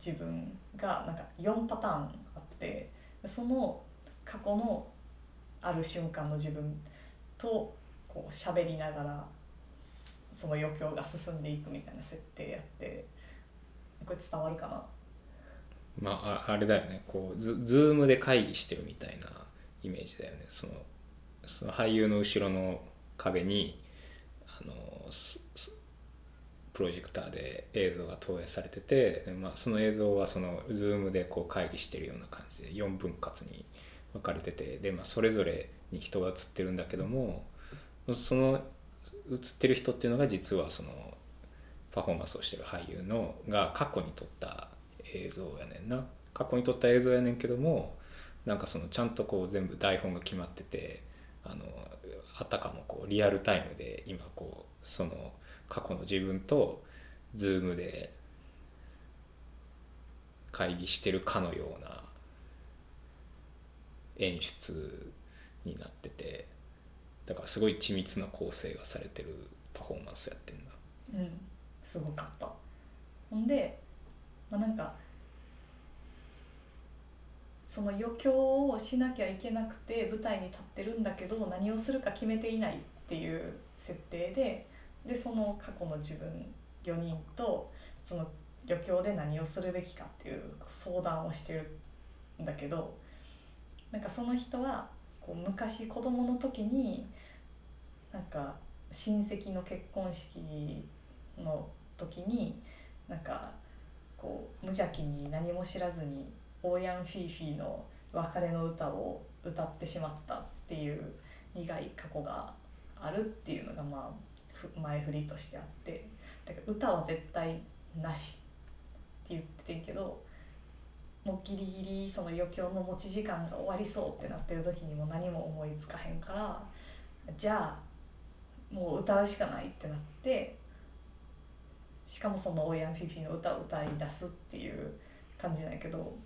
自分がなんか4パターンあってその過去のある瞬間の自分とこう喋りながらその余興が進んでいくみたいな設定やってこれ伝わるかな？まああれだよね。こうズズームで会議してるみたいなイメージだよね。そのその俳優の後ろの壁にあのプロジェクターで映像が投影されてて、まあ、その映像はそのズームでこう会議してるような感じで4分割に分かれててで、まあ、それぞれに人が映ってるんだけどもその映ってる人っていうのが実はそのパフォーマンスをしてる俳優のが過去に撮った映像やねんな。過去に撮った映像やねんけどもなんかそのちゃんとこう全部台本が決まっててあのあたかもこうリアルタイムで今こうその過去の自分とズームで会議してるかのような演出になっててだからすごい緻密な構成がされてるパフォーマンスやってんだうんすごかった。ほんで、まあ、なんかその余興をしなきゃいけなくて舞台に立ってるんだけど何をするか決めていないっていう設定ででその過去の自分4人とその余興で何をするべきかっていう相談をしてるんだけどなんかその人はこう昔子供の時になんか親戚の結婚式の時になんかこう無邪気に何も知らずにオーヤン・フィーフィーの別れの歌を歌ってしまったっていう苦い過去があるっていうのがまあ前振りとしてあってだから歌は絶対なしって言っててんけどもうギリギリその余興の持ち時間が終わりそうってなってる時にも何も思いつかへんからじゃあもう歌うしかないってなってしかもそのオーヤン・フィフィの歌を歌い出すっていう感じなんやけど、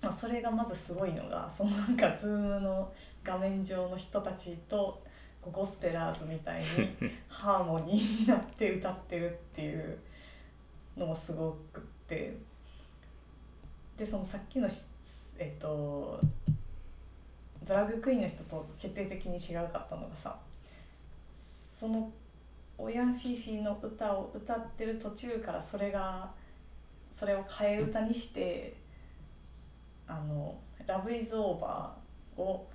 まあ、それがまずすごいのがそのなんか Zoom の画面上の人たちとゴスペラーズみたいにハーモニーになって歌ってるっていうのもすごくってでそのさっきのえっとドラッグクイーンの人と決定的に違うかったのがさそのオヤンフィーフィーの歌を歌ってる途中からそれがそれを替え歌にして「あの Love is over」を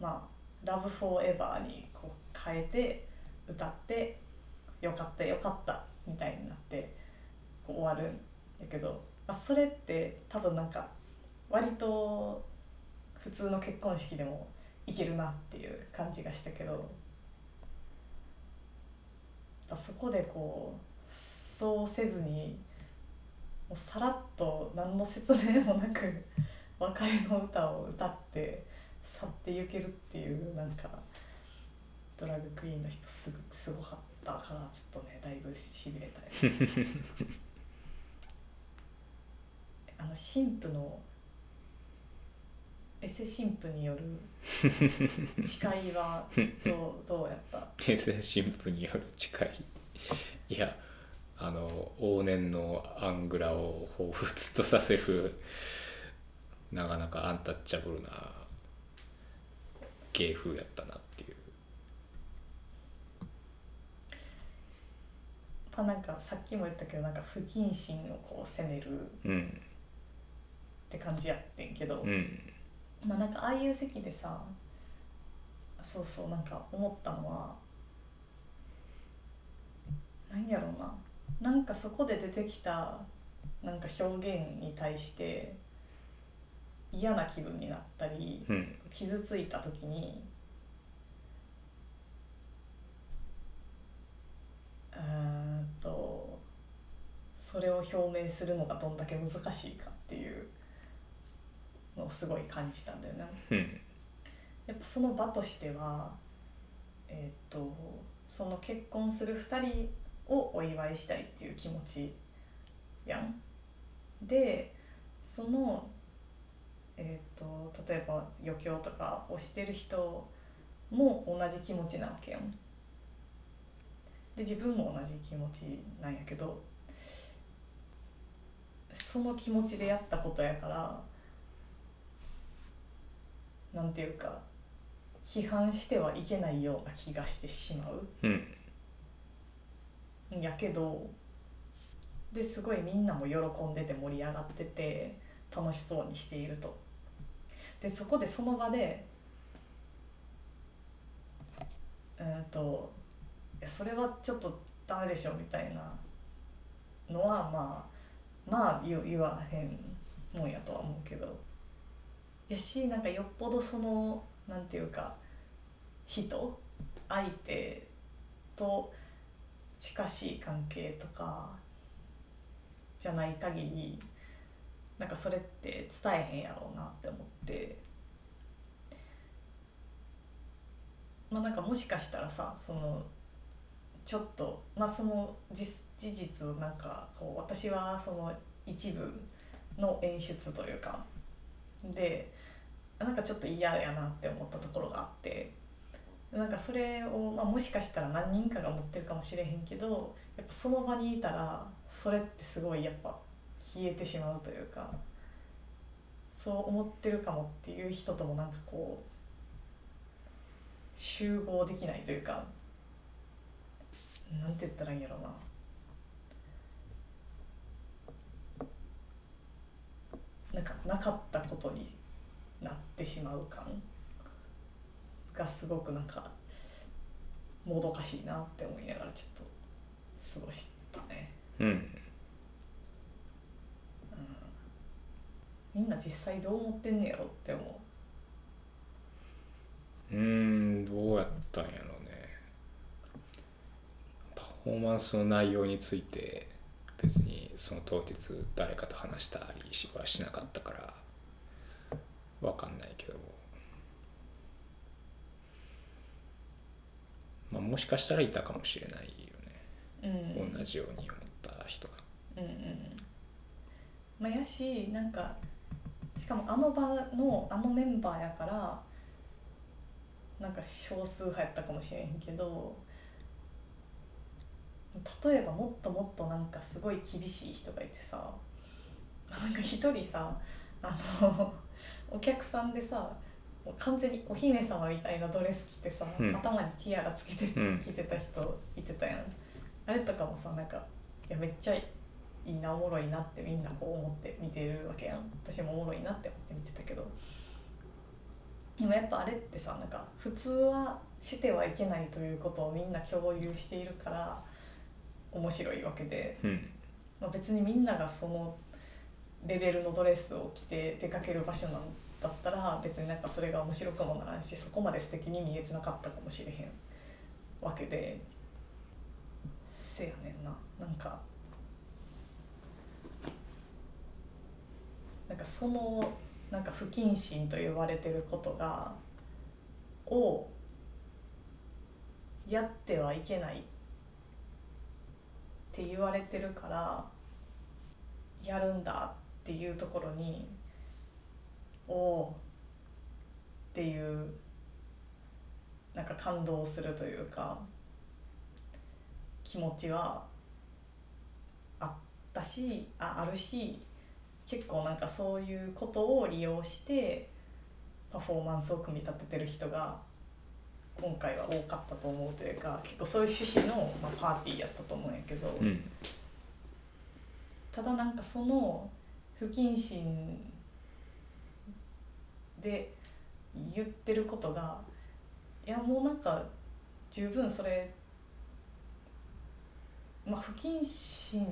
まあ「Love forever」にこう変えて歌って「よかったよかった」みたいになってこう終わるんやけど、まあ、それって多分なんか割と普通の結婚式でもいけるなっていう感じがしたけどそこでこうそうせずにもうさらっと何の説明もなく別れの歌を歌って去っていけるっていうなんかドラッグクイーンの人すぐすごかったからちょっとねだいぶしびれたよ あの神父のエセ神父による 誓いはどうどうやった？平成神父による誓い。いやあの往年のアングラを彷彿とさせるなかなかアンタッチャブルな芸風やったなっていう。まあなんかさっきも言ったけどなんか不謹慎をこう責めるうん。って感じやってんけど、うんまあなんかああいう席でさそうそうなんか思ったのは何やろうな。なんかそこで出てきたなんか表現に対して嫌な気分になったりうん。傷ついた時にうーんとそれを表明するのがどんだけ難しいかっていうのをすごい感じたんだよね。うんやっぱその場としてはえっ、とその結婚する2人をお祝いしたいっていう気持ちやん。でそのえっ、と例えば余興とかをしてる人も同じ気持ちなわけやん。で自分も同じ気持ちなんやけどその気持ちでやったことやからなんていうか批判してはいけないような気がしてしまう。うん。んやけどですごいみんなも喜んでて盛り上がってて楽しそうにしていると。でそこでその場でうんとそれはちょっとダメでしょみたいなのはまあまあ言言わへんもんやとは思うけどやしなんかよっぽどそのなんていうか人相手と近しい関係とかじゃない限りなんかそれって伝えへんやろうなって思って。まあなんかもしかしたらさそのちょっとまあその事事実なんかこう私はその一部の演出というかでなんかちょっと嫌やなって思ったところがあってなんかそれを、まあ、もしかしたら何人かが思ってるかもしれへんけどやっぱその場にいたらそれってすごいやっぱ消えてしまうというかそう思ってるかもっていう人ともなんかこう集合できないというかなんて言ったらいいんやろうな。なんかなかったことになってしまう感がすごくなんかもどかしいなって思いながらちょっと過ごしたね。うん。みんな実際どう思ってんねやろって思う。ーんどうやったんやろうね。パフォーマンスの内容について別にその当日誰かと話したりしはしなかったからわかんないけど。まあもしかしたらいたかもしれないよううん。ね、同じように思った人が。うんうん。まあやしなんかしかもあの場のあのメンバーやからなんか少数派やったかもしれへんけど例えばもっともっとなんかすごい厳しい人がいてさなんか一人さあのお客さんでさ完全にお姫様みたいなドレス着てさ、うん。頭にティアラつけてうん。着てた人いてたやん。あれとかもさなんかいやめっちゃいいなおもろいなってみんなこう思って見てるわけやん。私もおもろいなって思って見てたけど。でもやっぱあれってさなんか普通はしてはいけないということをみんな共有しているから面白いわけで、うん。まあ、別にみんながそのレベルのドレスを着て出かける場所なんだったら別になんかそれが面白くもならんしそこまで素敵に見えてなかったかもしれへん。わけで。せやねんな。なんか。なんかそのなんか不謹慎と言われてることがをやってはいけないって言われてるからやるんだっていうところにおおっていうなんか感動するというか気持ちはあったしああるし結構なんかそういうことを利用してパフォーマンスを組み立ててる人が今回は多かったと思うというか結構そういう趣旨の、まあ、パーティーやったと思うんやけど、うん。ただなんかその不謹慎で言ってることがいやもうなんか十分それまあ不謹慎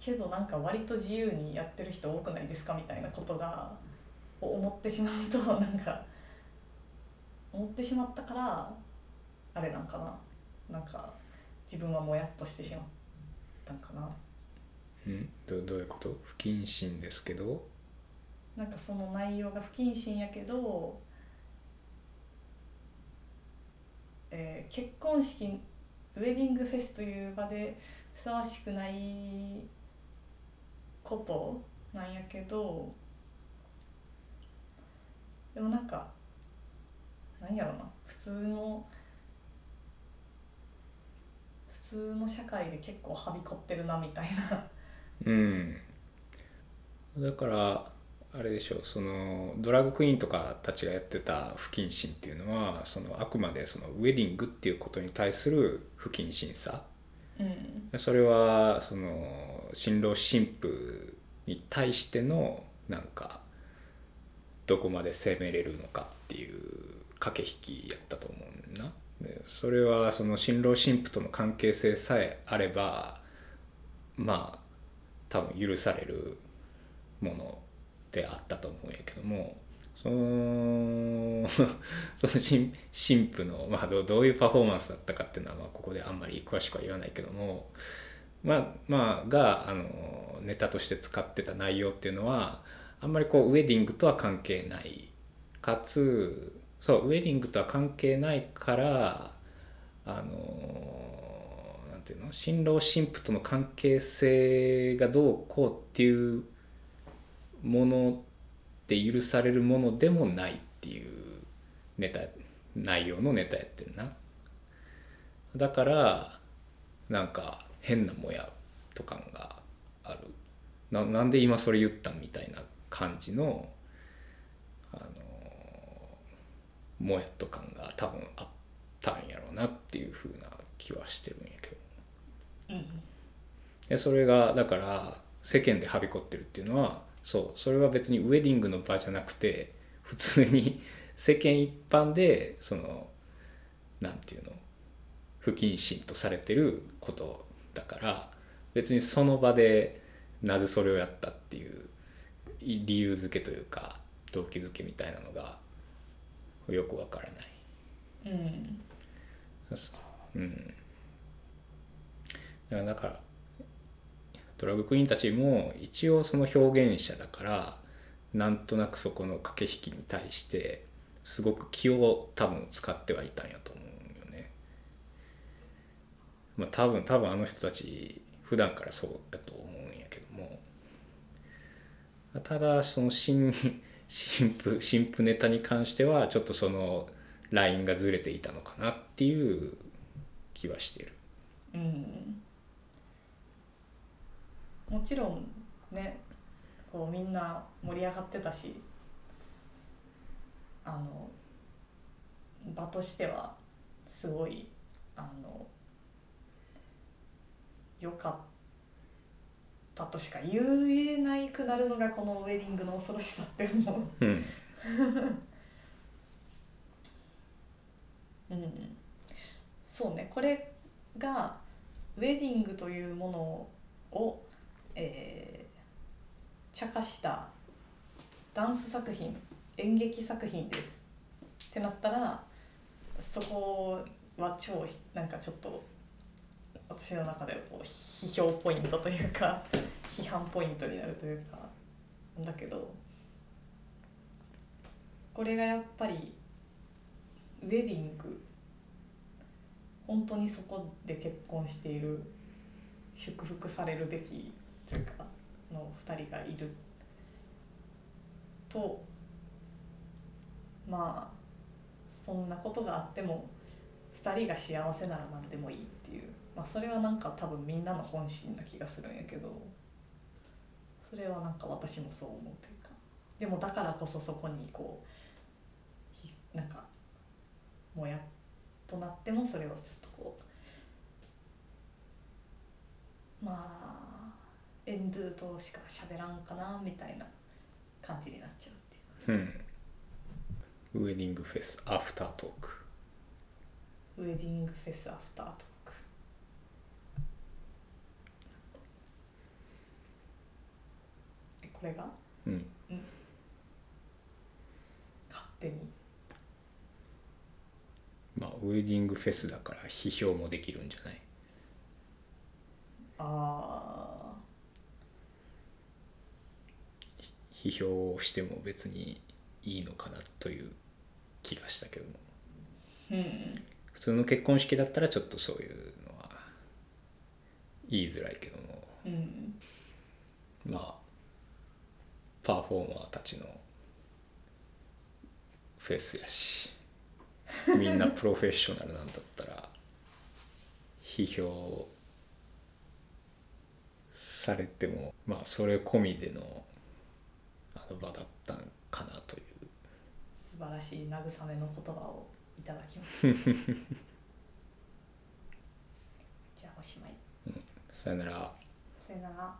けどなんか割と自由にやってる人多くないですかみたいなことが思ってしまうとなんか思ってしまったからあれなんかな。なんか自分はもやっとしてしまったんかな。うん、どどういうこと？不謹慎ですけど？なんかその内容が不謹慎やけど、えー結婚式ウェディングフェスという場でふさわしくないことなんやけどでもなんかなんやろな普通の普通の社会で結構はびこってるなみたいな。うん。だからあれでしょうそのドラッグクイーンとかたちがやってた不謹慎っていうのはそのあくまでそのウェディングっていうことに対する不謹慎さうんそれはその新郎新婦に対してのなんかどこまで攻めれるのかっていう駆け引きやったと思うんだな。でそれはその新郎新婦との関係性さえあればまあ多分許されるものであったと思うんやけどもその その新新婦の、まあ、どどういうパフォーマンスだったかっていうのは、まあ、ここであんまり詳しくは言わないけどもまあまあがあのネタとして使ってた内容っていうのはあんまりこうウェディングとは関係ない。かつそうウェディングとは関係ないからあのなんていうの新郎新婦との関係性がどうこうっていうもので許されるものでもないっていうネタ内容のネタやってんな。だからなんか変なもやっと感がある。ななんで今それ言ったんみたいな感じのあのもやっと感が多分あったんやろうなっていう風な気はしてるんやけど。うん。でそれがだから世間ではびこってるっていうのはそうそれは別にウェディングの場じゃなくて普通に世間一般でそのなんていうの不謹慎とされてることだから別にその場でなぜそれをやったっていうい理由付けというか動機づけみたいなのがよくわからない。うんうん、だからドラグクイーンたちも一応その表現者だからなんとなくそこの駆け引きに対してすごく気を多分使ってはいたんやと思うよね。まあ多分多分あの人たち普段からそうだと思うんやけどもただその新 新婦新婦ネタに関してはちょっとそのラインがずれていたのかなっていう気はしてる。うんもちろんねこうみんな盛り上がってたしあの場としてはすごいあの良かったとしか言えないくなるのがこのウェディングの恐ろしさって思う。うん うん、そうねこれがウェディングというものを、えー、茶化したダンス作品演劇作品です。ってなったらそこは超なんかちょっと私の中ではこう批評ポイントというか 批判ポイントになるというかだけどこれがやっぱりウェディング本当にそこで結婚している祝福されるべきというかの2人がいるとまあそんなことがあっても2人が幸せなら何でもいいっていう、まあ、それはなんか多分みんなの本心な気がするんやけどそれはなんか私もそう思うというか。でもだからこそそこにこうなんかもやっとなってもそれをちょっとこうまあエンドゥとしか喋らんかなみたいな感じになっちゃうっていう。うん。ウェディングフェスアフタートーク。ウェディングフェスアフタートーク。えこれが？うん。勝手に。まあウェディングフェスだから批評もできるんじゃない？あ批評をしても別にいいのかなという気がしたけども。ーうん。普通の結婚式だったらちょっとそういうのは言いづらいけども。うん。まあパフォーマーたちのフェスやしみんなプロフェッショナルなんだったら批評されてもまあそれ込みでのあの場だったんかなという。素晴らしい慰めの言葉をいただきます じゃあおしまい。さよなら。さよなら